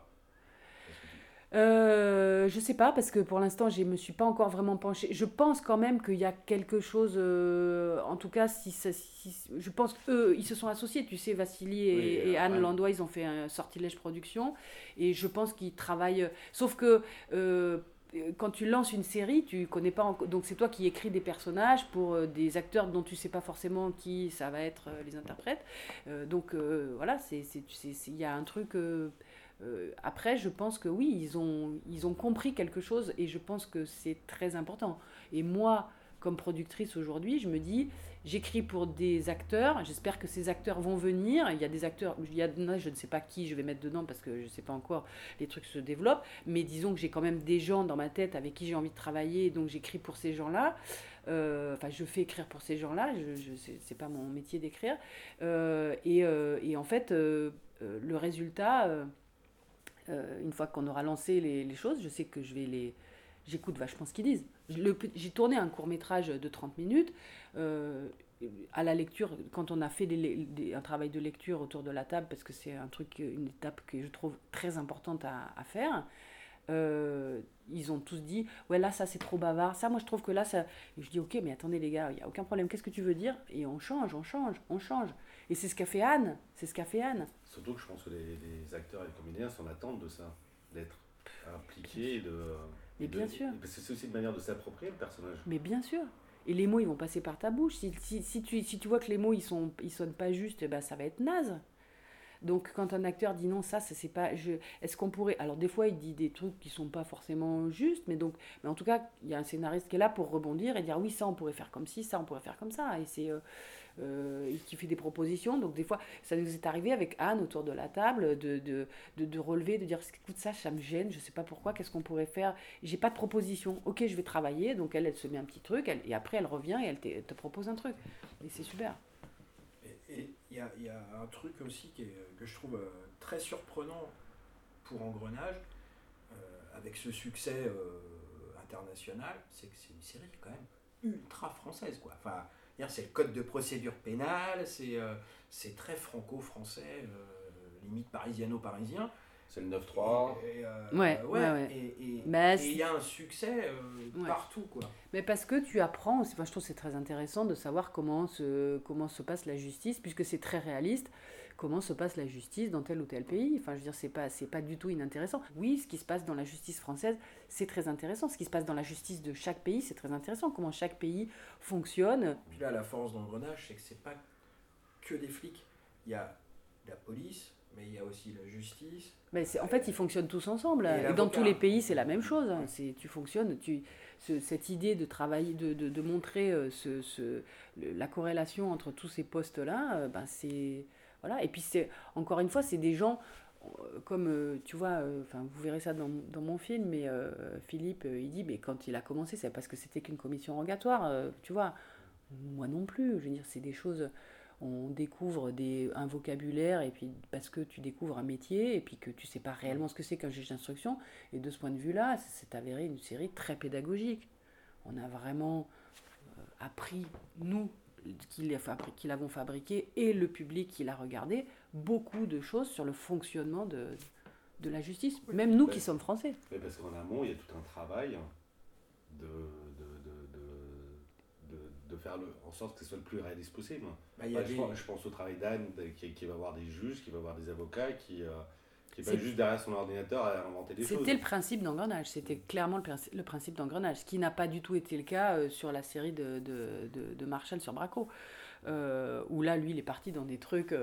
Euh, je sais pas parce que pour l'instant je me suis pas encore vraiment penchée. Je pense quand même qu'il y a quelque chose. euh, en tout cas, si, ça- si- je pense qu'eux ils se sont associés. Tu sais, Vassili et, Oui, et Anne Anne. Landois, ils ont fait un sortilège production et je pense qu'ils travaillent. Sauf que euh, quand tu lances une série, tu connais pas encore. Donc c'est toi qui écris des personnages pour euh, des acteurs dont tu sais pas forcément qui ça va être les interprètes. Euh, donc euh, voilà, c'est- il y a un truc. euh, euh, après, je pense que oui, ils ont, ils ont compris quelque chose et je pense que c'est très important. Et moi, comme productrice aujourd'hui, je me dis, j'écris pour des acteurs, j'espère que ces acteurs vont venir. Il y a des acteurs, il y a, je ne sais pas qui je vais mettre dedans parce que je ne sais pas encore, les trucs se développent, mais disons que j'ai quand même des gens dans ma tête avec qui j'ai envie de travailler, donc j'écris pour ces gens-là. Euh, Enfin, je fais écrire pour ces gens-là, je, je, c'est- pas mon métier d'écrire. Euh, et, et en fait, le résultat. Euh, une fois qu'on aura lancé les, choses, je sais que je vais les. J'écoute vachement ce qu'ils disent. J'ai tourné un court métrage de 30 minutes. euh, à la lecture, quand on a fait un travail de lecture autour de la table, parce que c'est une étape que je trouve très importante à faire, euh, ils ont tous dit ouais là ça c'est trop bavard ça moi je trouve que là ça et je dis ok mais attendez les gars il y a aucun problème qu'est-ce que tu veux dire? Et on change on change on change et c'est ce qu'a fait Anne c'est ce qu'a fait Anne Surtout que je pense que les, les acteurs et les comédiens s'en attendent de ça, d'être impliqués de. Mais de- bien sûr. Parce que c'est aussi une manière de s'approprier le personnage. Mais bien sûr. Et les mots, ils vont passer par ta bouche. Si, si, si tu, si tu vois que les mots, ils sont, ils sonnent pas justes, eh ben, ça va être naze. Donc, quand un acteur dit non, ça, ça c'est pas. Je... Est-ce qu'on pourrait. Alors, des fois, il dit des trucs qui sont pas forcément justes, mais donc. Mais en tout cas, il y a un scénariste qui est là pour rebondir et dire oui, ça, on pourrait faire comme ci, ça, on pourrait faire comme ça. Et c'est. euh, euh, qui fait des propositions. Donc, des fois, ça nous est arrivé avec Anne autour de la table de, de, de, relever, de dire écoute, ça, ça me gêne, je sais pas pourquoi, qu'est-ce qu'on pourrait faire? J'ai pas de proposition. Ok, je vais travailler. Donc elle, elle se met un petit truc, elle- et après elle revient et elle te, te propose un truc. Et c'est super. Il y a, y a un truc aussi qui est- que je trouve euh, très surprenant pour Engrenage, euh, avec ce succès euh, international, c'est que c'est une série quand même ultra française. Quoi. Enfin, c'est le code de procédure pénale, c'est très franco-français, limite parisiano-parisien. C'est le 9-3. Et, et, euh, Ouais, ouais, ouais. Et et- Mais et c'est- il y a un succès euh, Ouais. partout. Quoi. Mais parce que tu apprends, enfin, je trouve que c'est très intéressant de savoir comment se, comment se passe la justice, puisque c'est très réaliste, comment se passe la justice dans tel ou tel pays. Enfin, je veux dire, c'est pas, c'est pas du tout inintéressant. Oui, ce qui se passe dans la justice française, c'est très intéressant. Ce qui se passe dans la justice de chaque pays, c'est très intéressant. Comment chaque pays fonctionne. Puis là, la force d'engrenage, c'est que c'est pas que des flics. Il y a la police, mais il y a aussi la justice. Mais c'est- en fait, ils fonctionnent tous ensemble. Et Et, dans tous les pays, c'est la même chose. hein. C'est, tu fonctionnes, tu, ce- cette idée de travailler, de, de, de montrer euh, ce, ce- le- la corrélation entre tous ces postes-là, euh, ben c'est voilà. Et puis c'est encore une fois, c'est des gens. comme tu vois, enfin vous verrez ça dans, dans mon film, mais Philippe, il dit, mais quand il a commencé, c'est parce que c'était qu'une commission rogatoire, tu vois. Moi non plus, je veux dire, c'est des choses on découvre des, un vocabulaire et puis parce que tu découvres un métier et puis que tu sais pas réellement ce que c'est qu'un juge d'instruction. Et de ce point de vue-là c'est avéré une série très pédagogique. On a vraiment euh, appris nous qui l'avons fabriqué et le public qui l'a regardé beaucoup de choses sur le fonctionnement de, de la justice. Même nous qui sommes français. mais parce qu'en amont il y a tout un travail de de faire le, en sorte que ce soit le plus réaliste possible. Bah, je, pense, au travail d'Anne qui, qui, va voir des juges, qui va voir des avocats, qui euh, qui n'est pas juste derrière son ordinateur à inventer des choses. C'était le principe d'engrenage, c'était clairement le, principe d'engrenage, ce qui n'a pas du tout été le cas euh, sur la série de, de, de, Marshall sur Braco. Euh, où là, lui, il est parti dans des trucs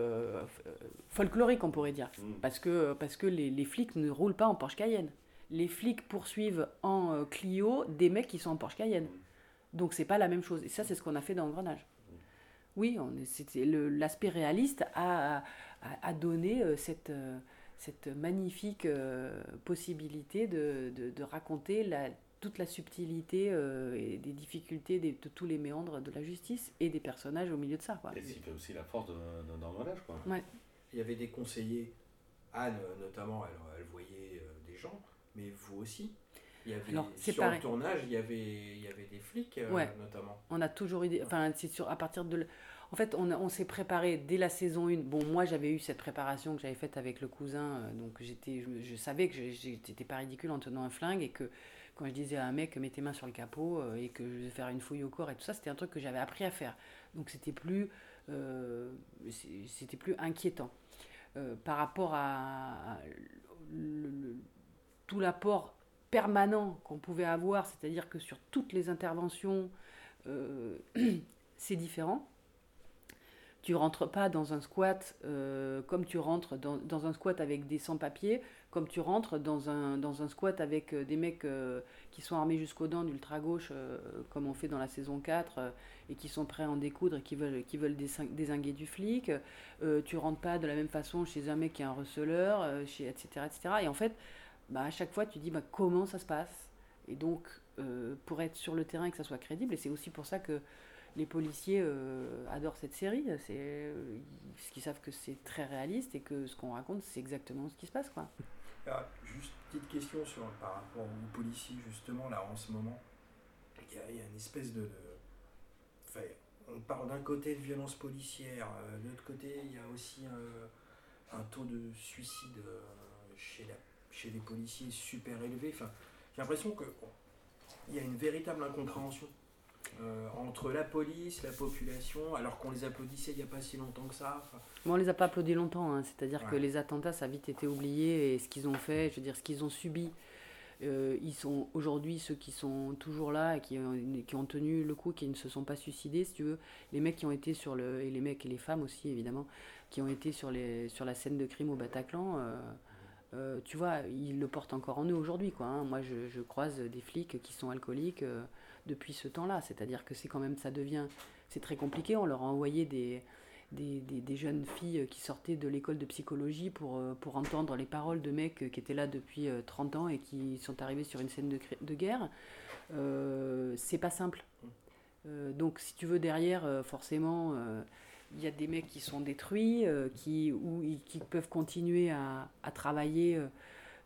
folkloriques, on pourrait dire. Mm. Parce que, parce que les, les, flics ne roulent pas en Porsche Cayenne. Les flics poursuivent en Clio des mecs qui sont en Porsche Cayenne. Mm. Donc c'est pas la même chose. Et ça, c'est ce qu'on a fait dans Engrenage. Oui, l'aspect réaliste a, a, donné euh, cette, euh, cette magnifique euh, possibilité de, de, raconter la, toute la subtilité et des difficultés de, tous les méandres de la justice et des personnages au milieu de ça. Quoi. Et c'est aussi la force d'Engrenage. Quoi. Ouais. Il y avait des conseillers, Anne notamment, elle, elle voyait des gens, mais vous aussi. Il y avait, sur le tournage, il y avait, il y avait des flics, euh, notamment. On a toujours eu Enfin, c'est sur, à partir de... En fait, on, on s'est préparé dès la saison 1. Bon, moi, j'avais eu cette préparation que j'avais faite avec le cousin. Euh, donc, j'étais, je, savais que j'étais pas ridicule en tenant un flingue et que quand je disais à un mec, mets tes mains sur le capot euh, et que je vais faire une fouille au corps et tout ça, c'était un truc que j'avais appris à faire. Donc, c'était plus, c'était plus inquiétant. par rapport à, tout l'apport permanent qu'on pouvait avoir, c'est-à-dire que sur toutes les interventions, euh, c'est différent. Tu rentres pas dans un squat euh, comme tu rentres dans, un squat avec des sans-papiers, comme tu rentres dans un, dans un squat avec euh, des mecs qui sont armés jusqu'aux dents d'ultra-gauche, comme on fait dans la saison 4, et qui sont prêts à en découdre et qui veulent, qui veulent désinguer du flic. tu rentres pas de la même façon chez un mec qui est un receleur, chez, etc., etc. Et en fait, bah, à chaque fois, tu dis bah, comment ça se passe? Et donc, euh, pour être sur le terrain et que ça soit crédible, et c'est aussi pour ça que les policiers euh, adorent cette série, c'est euh, parce qu'ils savent que c'est très réaliste et que ce qu'on raconte, c'est exactement ce qui se passe. Quoi. Alors, juste petite question sur, par rapport aux policiers, justement, là, en ce moment. Il y a, une espèce de. Enfin, on parle d'un côté de violence policière, de l'autre côté, il y a aussi un taux de suicide chez la chez les policiers super élevé. Enfin, j'ai l'impression qu'il y a une véritable incompréhension euh, entre la police, la population, alors qu'on les applaudissait il n'y a pas si longtemps que ça. Enfin, bon, on les a pas applaudis longtemps, hein. c'est-à-dire que les attentats, ça a vite été oublié, et ce qu'ils ont fait, je veux dire, ce qu'ils ont subi, euh, ils sont aujourd'hui ceux qui sont toujours là et qui, qui, ont tenu le coup, qui ne se sont pas suicidés, si tu veux. Les mecs qui ont été sur le. et les mecs et les femmes aussi, évidemment, qui ont été sur, les, sur la scène de crime au Bataclan. Euh, euh, tu vois, ils le portent encore en eux aujourd'hui. Quoi, hein. Moi, je, croise des flics qui sont alcooliques euh, depuis ce temps-là. C'est-à-dire que c'est quand même, ça devient, c'est très compliqué. On leur a envoyé des, des, des, jeunes filles qui sortaient de l'école de psychologie pour, euh, pour entendre les paroles de mecs qui étaient là depuis 30 ans et qui sont arrivés sur une scène de, de guerre. c'est pas simple. donc, si tu veux, derrière, forcément il y a des mecs qui sont détruits, euh, qui, ou, qui peuvent continuer à, à travailler euh,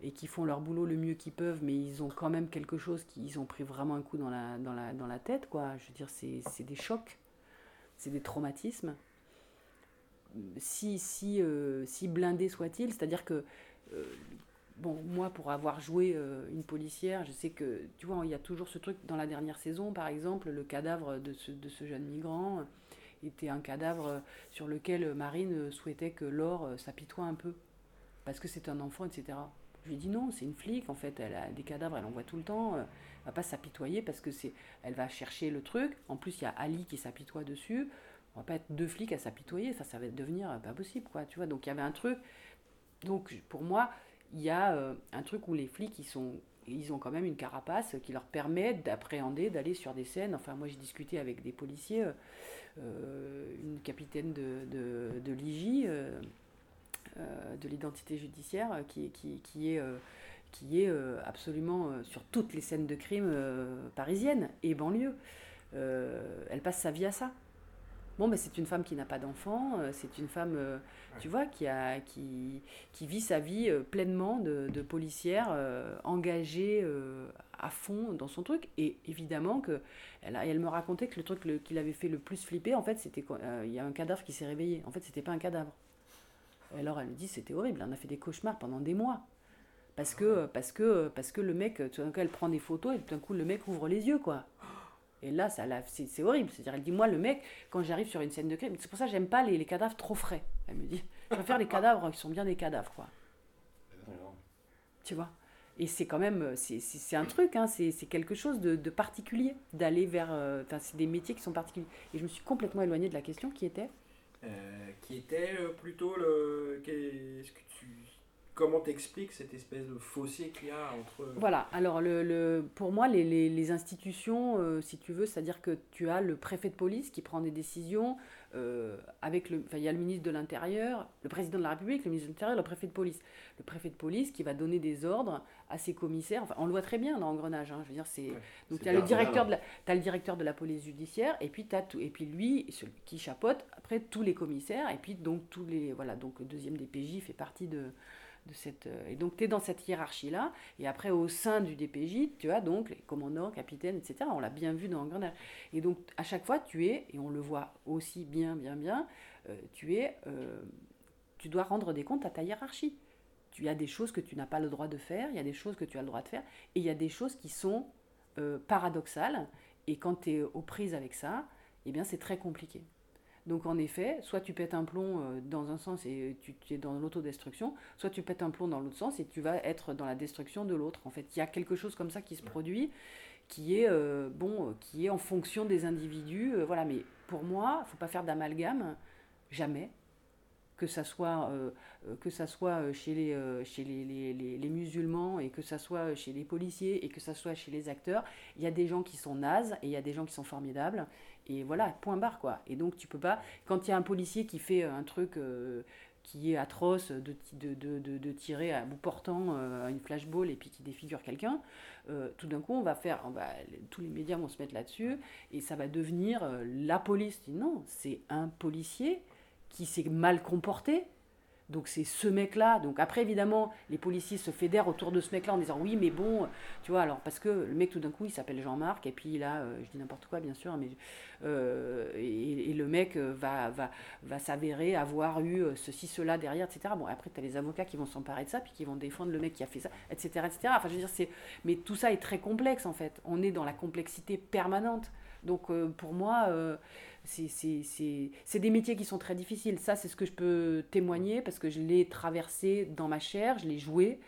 et qui font leur boulot le mieux qu'ils peuvent, mais ils ont quand même quelque chose, qui, ils ont pris vraiment un coup dans la, dans la, dans la tête, quoi. Je veux dire, c'est des chocs, c'est des traumatismes. Si, si, euh, si blindé soit-il, c'est-à-dire que, bon, moi, pour avoir joué une policière, je sais que, tu vois, il y a toujours ce truc dans la dernière saison, par exemple, le cadavre de ce, de ce jeune migrant était un cadavre sur lequel Marine souhaitait que Laure s'apitoie un peu. Parce que c'est un enfant, etc. Je lui ai dit non, c'est une flic, en fait, elle a des cadavres, elle en voit tout le temps, elle va pas s'apitoyer parce que c'est, elle va chercher le truc. En plus, il y a Ali qui s'apitoie dessus. On va pas être deux flics à s'apitoyer, ça, ça va devenir pas possible, quoi, tu vois. Donc il y avait un truc. Donc pour moi, il y a euh, un truc où les flics, ils sont ils ont quand même une carapace qui leur permet d'appréhender, d'aller sur des scènes. Enfin, moi, j'ai discuté avec des policiers, euh, une capitaine de, de, de l'IJ, euh, de l'identité judiciaire qui, qui, qui est qui est absolument sur toutes les scènes de crime parisiennes et banlieues. elle passe sa vie à ça. Bon, mais c'est une femme qui n'a pas d'enfant, euh, c'est une femme, euh, tu vois, qui, a, qui, qui vit sa vie euh, pleinement de, de policière, engagée à fond dans son truc. Et évidemment que elle, elle me racontait que le truc qui l'avait fait le plus flipper, en fait, c'était il y a un cadavre qui s'est réveillé. En fait, c'était pas un cadavre. alors elle me dit, c'était horrible, on a fait des cauchemars pendant des mois. Parce que, parce que, parce que le mec, tout d'un coup, elle prend des photos et tout d'un coup, le mec ouvre les yeux, quoi. Et là, ça, c'est horrible. C'est-à-dire, elle dit, moi, le mec, quand j'arrive sur une scène de crime, c'est pour ça que j'aime pas les, cadavres trop frais. Elle me dit, je préfère les cadavres qui sont bien des cadavres, quoi. Tu vois? Et c'est quand même, c'est un truc, hein, c'est quelque chose de, de particulier, d'aller vers, euh, enfin, c'est des métiers qui sont particuliers. Et je me suis complètement éloignée de la question qui était? Euh, Qui était euh, plutôt le... Qu'est-ce que tu comment t'expliques cette espèce de fossé qu'il y a entre... Voilà, alors le, le pour moi, les, les, les institutions, euh, si tu veux, c'est-à-dire que tu as le préfet de police qui prend des décisions euh, avec le... Enfin, il y a le ministre de l'Intérieur, le président de la République, le ministre de l'Intérieur, le préfet de police. Le préfet de police qui va donner des ordres à ses commissaires. Enfin, on le voit très bien dans Engrenage. Hein, je veux dire, c'est... Donc, tu as, le directeur de la, as le directeur de la police judiciaire et puis, as tout, et puis lui qui chapeaute après tous les commissaires et puis donc tous les... Voilà, donc le deuxième DPJ fait partie de cette, euh, et donc tu es dans cette hiérarchie-là, et après au sein du DPJ, tu as donc les commandants, capitaines, etc. On l'a bien vu dans Grenade. Et donc à chaque fois, tu es, et on le voit aussi bien, bien, bien, euh, tu es, euh, tu dois rendre des comptes à ta hiérarchie. Tu as des choses que tu n'as pas le droit de faire, il y a des choses que tu as le droit de faire, et il y a des choses qui sont paradoxales, et quand tu es aux prises avec ça, eh bien c'est très compliqué. Donc en effet, soit tu pètes un plomb euh, dans un sens et tu, es dans l'autodestruction, soit tu pètes un plomb dans l'autre sens et tu vas être dans la destruction de l'autre. En fait, il y a quelque chose comme ça qui se produit, qui est euh, bon, qui est en fonction des individus. Euh, voilà, mais pour moi, faut pas faire d'amalgame, jamais que ça soit, euh, euh, que ça soit euh, chez, les, chez les, les, musulmans et que ça soit chez les policiers et que ça soit chez les acteurs. Il y a des gens qui sont nazes et il y a des gens qui sont formidables. Et voilà, point barre quoi. Et donc tu peux pas, quand il y a un policier qui fait un truc qui est atroce de, de, de, de, tirer à bout portant une flashball et puis qui défigure quelqu'un, tout d'un coup on va faire, tous les médias vont se mettre là-dessus et ça va devenir la police. Non, c'est un policier qui s'est mal comporté. Donc c'est ce mec-là. Donc après, évidemment, les policiers se fédèrent autour de ce mec-là en disant oui, mais bon, tu vois, alors parce que le mec tout d'un coup, il s'appelle Jean-Marc, et puis là, euh, je dis n'importe quoi, bien sûr, mais euh, et, le mec euh, va, s'avérer avoir eu ceci, cela derrière, etc. Bon, après, tu as les avocats qui vont s'emparer de ça, puis qui vont défendre le mec qui a fait ça, etc. etc. Enfin, je veux dire. Mais tout ça est très complexe, en fait. On est dans la complexité permanente. Donc pour moi c'est des métiers qui sont très difficiles. Ça, c'est ce que je peux témoigner parce que je l'ai traversé dans ma chair, je l'ai joué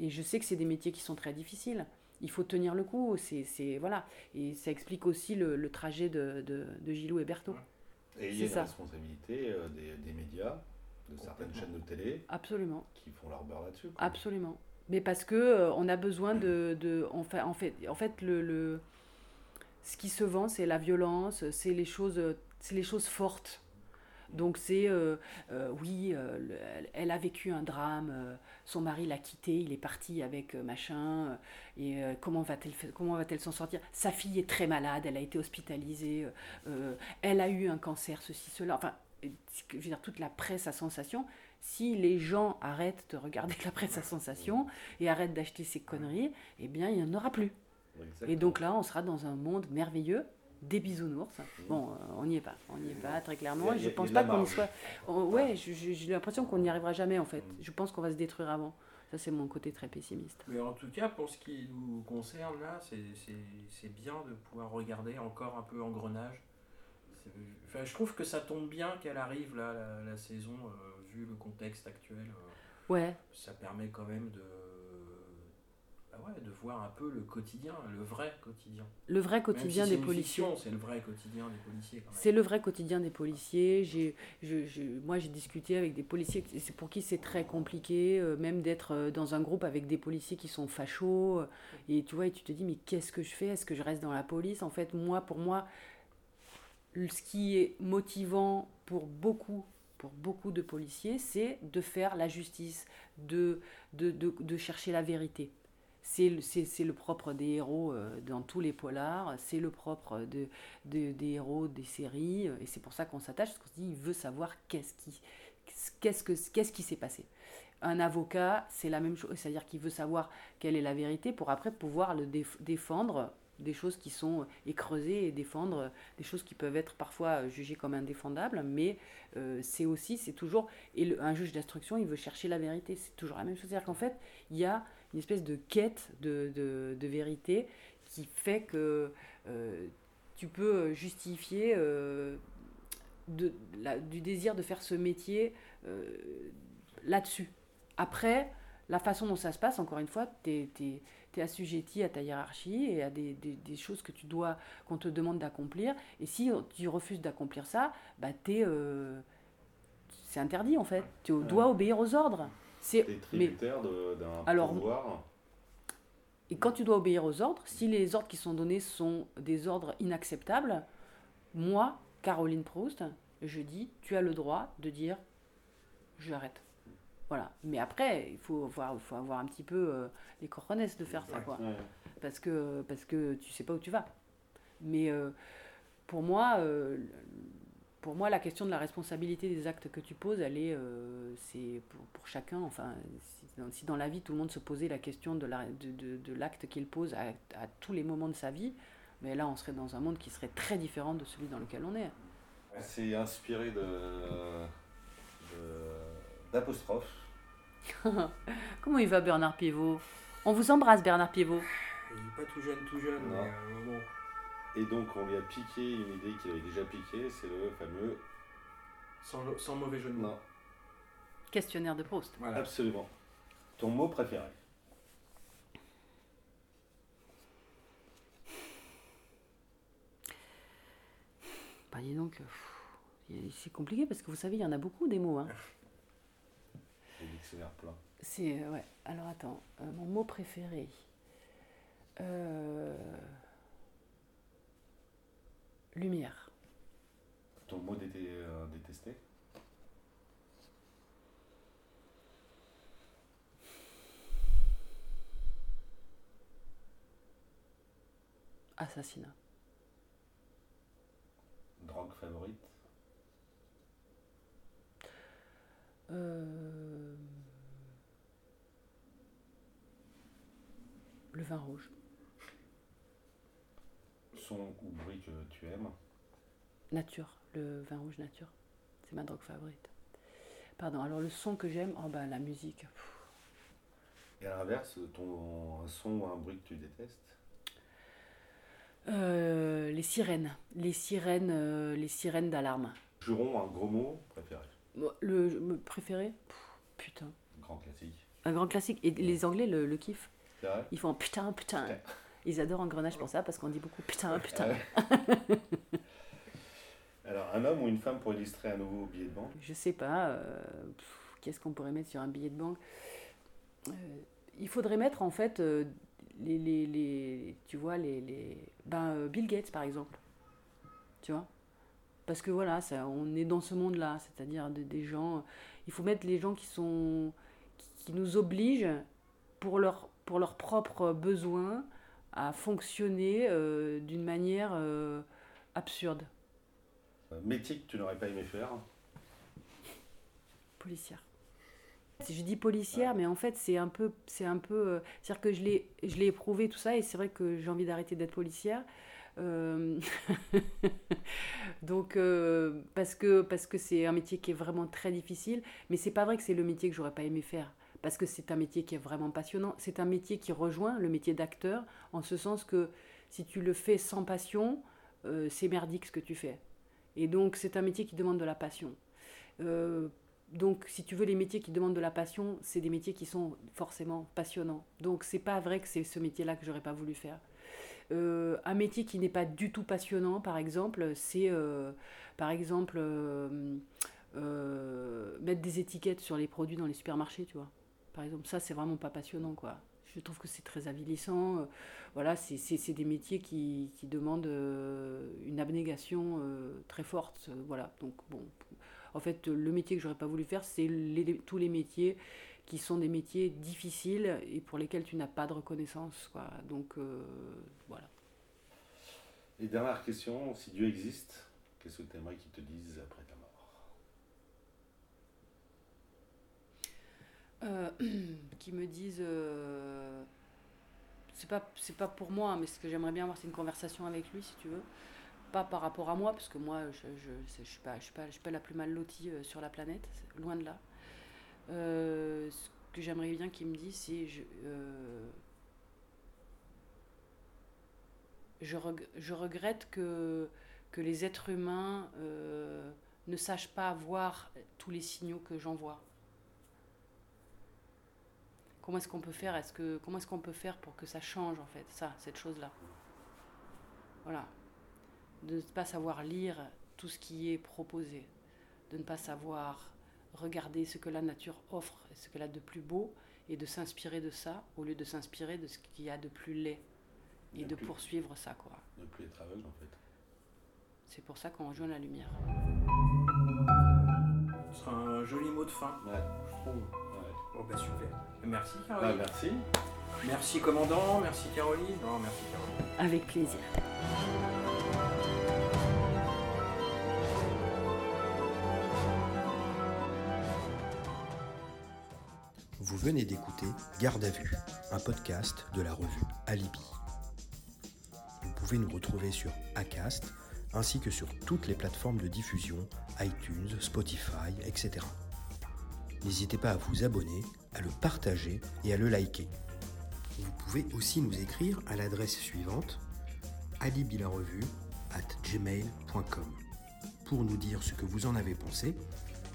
et je sais que c'est des métiers qui sont très difficiles. Il faut tenir le coup, c'est voilà. Et ça explique aussi le, trajet de, de, de, Gilou et Berthaud. Et il y a la responsabilité euh, des, des, médias, de certaines chaînes de télé, Absolument. qui font leur beurre là-dessus. Absolument. Mais parce que euh, on a besoin de, de en fait, en fait, en fait le, le ce qui se vend, c'est la violence, c'est les choses c'est les choses fortes. Donc c'est, euh, euh, oui, euh, elle a vécu un drame, son mari l'a quitté, il est parti avec machin, et comment va-t-elle comment va-t-elle s'en sortir? Sa fille est très malade, elle a été hospitalisée, elle a eu un cancer, ceci, cela. Enfin, je veux dire, toute la presse à sensation. Si les gens arrêtent de regarder la presse à sensation et arrêtent d'acheter ces conneries, eh bien, il n'y en aura plus. Et donc là, on sera dans un monde merveilleux des bisounours. Bon, euh, on n'y est pas, on n'y est pas très clairement. je pense pas qu'on y soit. ouais, j'ai l'impression qu'on n'y arrivera jamais en fait. Mm. Je pense qu'on va se détruire avant. Ça, c'est mon côté très pessimiste. Mais en tout cas, pour ce qui nous concerne là, c'est bien de pouvoir regarder encore un peu engrenage. Enfin, je trouve que ça tombe bien qu'elle arrive là, la, saison, euh, vu le contexte actuel. Euh, ouais. Ça permet quand même de de voir un peu le quotidien, le vrai quotidien. Le vrai quotidien des policiers. C'est le vrai quotidien des policiers. C'est le vrai quotidien des policiers. J'ai, je, moi, j'ai discuté avec des policiers c'est pour qui c'est très compliqué, euh, même d'être euh, dans un groupe avec des policiers qui sont fachos. Euh, et tu vois, et tu te dis, mais qu'est-ce que je fais? Est-ce que je reste dans la police? En fait, moi, pour moi, ce qui est motivant pour beaucoup pour beaucoup de policiers, c'est de faire la justice, de, de, de, de chercher la vérité. C'est le propre des héros euh, dans tous les polars, c'est le propre de, de, des héros des séries, et c'est pour ça qu'on s'attache, parce qu'on se dit, il veut savoir qu'est-ce qui qu'est-ce s'est passé. Un avocat, c'est la même chose, c'est-à-dire qu'il veut savoir quelle est la vérité pour après pouvoir le défendre des choses qui sont et creuser et défendre des choses qui peuvent être parfois jugées comme indéfendables, mais euh, c'est aussi, c'est toujours, et un juge d'instruction, il veut chercher la vérité, c'est toujours la même chose. C'est-à-dire qu'en fait, il y a une espèce de quête de, de, vérité qui fait que euh, tu peux justifier euh, de, la, du désir de faire ce métier là-dessus. Après, la façon dont ça se passe, encore une fois, tu es, assujetti à ta hiérarchie et à des, choses que tu dois, qu'on te demande d'accomplir. Et si tu refuses d'accomplir ça, bah euh, c'est interdit en fait. Tu dois obéir aux ordres. C'est tributaire d'un pouvoir. Et quand tu dois obéir aux ordres, si les ordres qui sont donnés sont des ordres inacceptables, moi, Caroline Proust, je dis, tu as le droit de dire, j'arrête. Voilà. Mais après, il faut, avoir, faut avoir un petit peu euh, les coronets de faire ça, quoi. Parce, que, parce que tu sais pas où tu vas. Mais euh, pour moi, euh, pour moi, la question de la responsabilité des actes que tu poses, elle est, c'est pour, pour, chacun. Enfin, si dans, la vie tout le monde se posait la question de l'acte de, de, de qu'il pose à, à, tous les moments de sa vie, mais là, on serait dans un monde qui serait très différent de celui dans lequel on est. C'est inspiré de d'apostrophe. Comment il va Bernard Pivot? On vous embrasse Bernard Pivot. Il n'est pas tout jeune, tout jeune. Euh, Et donc on lui a piqué une idée qu'il avait déjà piquée, c'est le fameux... Sans, mauvais jeu de mots. Questionnaire de Proust. Absolument. Ton mot préféré Bah dis donc, c'est compliqué parce que vous savez, il y en a beaucoup des mots. Hein. C'est, euh, ouais. Alors attends, euh, mon mot préféré. Euh, lumière. Ton mot détesté? Assassinat. Drogue favorite? Euh... Le vin rouge. Son ou bruit que tu aimes Nature, le vin rouge nature. C'est ma drogue favorite. Pardon, alors le son que j'aime, oh ben la musique. Et à l'inverse, ton un son ou un bruit que tu détestes? Euh, Les sirènes. Les sirènes, euh, les sirènes d'alarme. Juron, un gros mot préféré? Le, préféré? Putain. grand classique. Un grand classique. Et les Anglais le, le kiffent. Ils font putain, putain. Ils adorent Engrenage pour ça parce qu'on dit beaucoup putain, putain. Alors, un homme ou une femme pour illustrer un nouveau billet de banque? Je sais pas. Euh, qu'est-ce qu'on pourrait mettre sur un billet de banque? Euh, Il faudrait mettre en fait euh, les, les, les, Tu vois, les. les ben, Bill Gates par exemple. Tu vois? Parce que voilà, ça, on est dans ce monde-là, c'est-à-dire des gens. Il faut mettre les gens qui sont. qui, qui nous obligent pour leur pour leurs propres besoins à fonctionner euh, d'une manière euh, absurde. Métier que tu n'aurais pas aimé faire Policière. Je dis policière, mais en fait c'est un peu, c'est un peu, euh, c'est-à-dire que je l'ai, je l'ai éprouvé tout ça, et c'est vrai que j'ai envie d'arrêter d'être policière. donc parce que parce que c'est un métier qui est vraiment très difficile, mais c'est pas vrai que c'est le métier que j'aurais pas aimé faire parce que c'est un métier qui est vraiment passionnant. C'est un métier qui rejoint le métier d'acteur, en ce sens que si tu le fais sans passion, euh, c'est merdique ce que tu fais. Et donc c'est un métier qui demande de la passion. Euh, donc si tu veux les métiers qui demandent de la passion, c'est des métiers qui sont forcément passionnants. Donc c'est pas vrai que c'est ce métier-là que j'aurais pas voulu faire. Euh, un métier qui n'est pas du tout passionnant, par exemple, c'est par exemple mettre des étiquettes sur les produits dans les supermarchés, tu vois par exemple. Ça, c'est vraiment pas passionnant, quoi. Je trouve que c'est très avilissant. Euh, voilà, c'est des métiers qui, demandent euh, une abnégation euh, très forte. voilà, donc bon. En fait, le métier que j'aurais pas voulu faire, c'est tous les métiers qui sont des métiers difficiles et pour lesquels tu n'as pas de reconnaissance. Quoi. Donc voilà. Et dernière question, si Dieu existe, qu'est-ce que tu aimerais qu'il te dise après mort Euh, qui me disent euh, c'est pas pas pour moi mais ce que j'aimerais bien avoir c'est une conversation avec lui si tu veux. Pas par rapport à moi parce que moi je je, je suis pas je suis pas je suis pas la plus mal lotie euh, sur la planète loin de là. Euh, ce que j'aimerais bien qu'il me dise c'est je je, reg- je regrette que que les êtres humains ne sachent pas voir tous les signaux que j'envoie comment est-ce qu'on peut faire est-ce que comment est-ce qu'on peut faire pour que ça change en fait ça cette chose là voilà. De ne pas savoir lire tout ce qui est proposé. De ne pas savoir regarder ce que la nature offre ce qu'elle a de plus beau et de s'inspirer de ça au lieu de s'inspirer de ce qu'il y a de plus laid et de plus- poursuivre ça quoi. Ne plus être aveugle en fait. c'est pour ça qu'on rejoint la lumière. Ce sera un joli mot de fin, Ouais, je trouve. Bon, bah super. Merci, Bah, Caroline. merci. merci, commandant. Merci, Caroline. Non, merci, Caroline. avec plaisir Vous venez d'écouter Garde à vue, un podcast de la revue Alibi. Vous pouvez nous retrouver sur Acast ainsi que sur toutes les plateformes de diffusion, iTunes, Spotify, etc. N'hésitez pas à vous abonner, à le partager et à le liker. Vous pouvez aussi nous écrire à l'adresse suivante alibilarevue at gmail.com pour nous dire ce que vous en avez pensé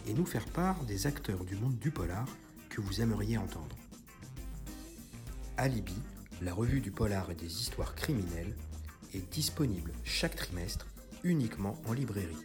et nous faire part des acteurs du monde du polar que vous aimeriez entendre. Alibi, la revue du polar et des histoires criminelles, est disponible chaque trimestre uniquement en librairie.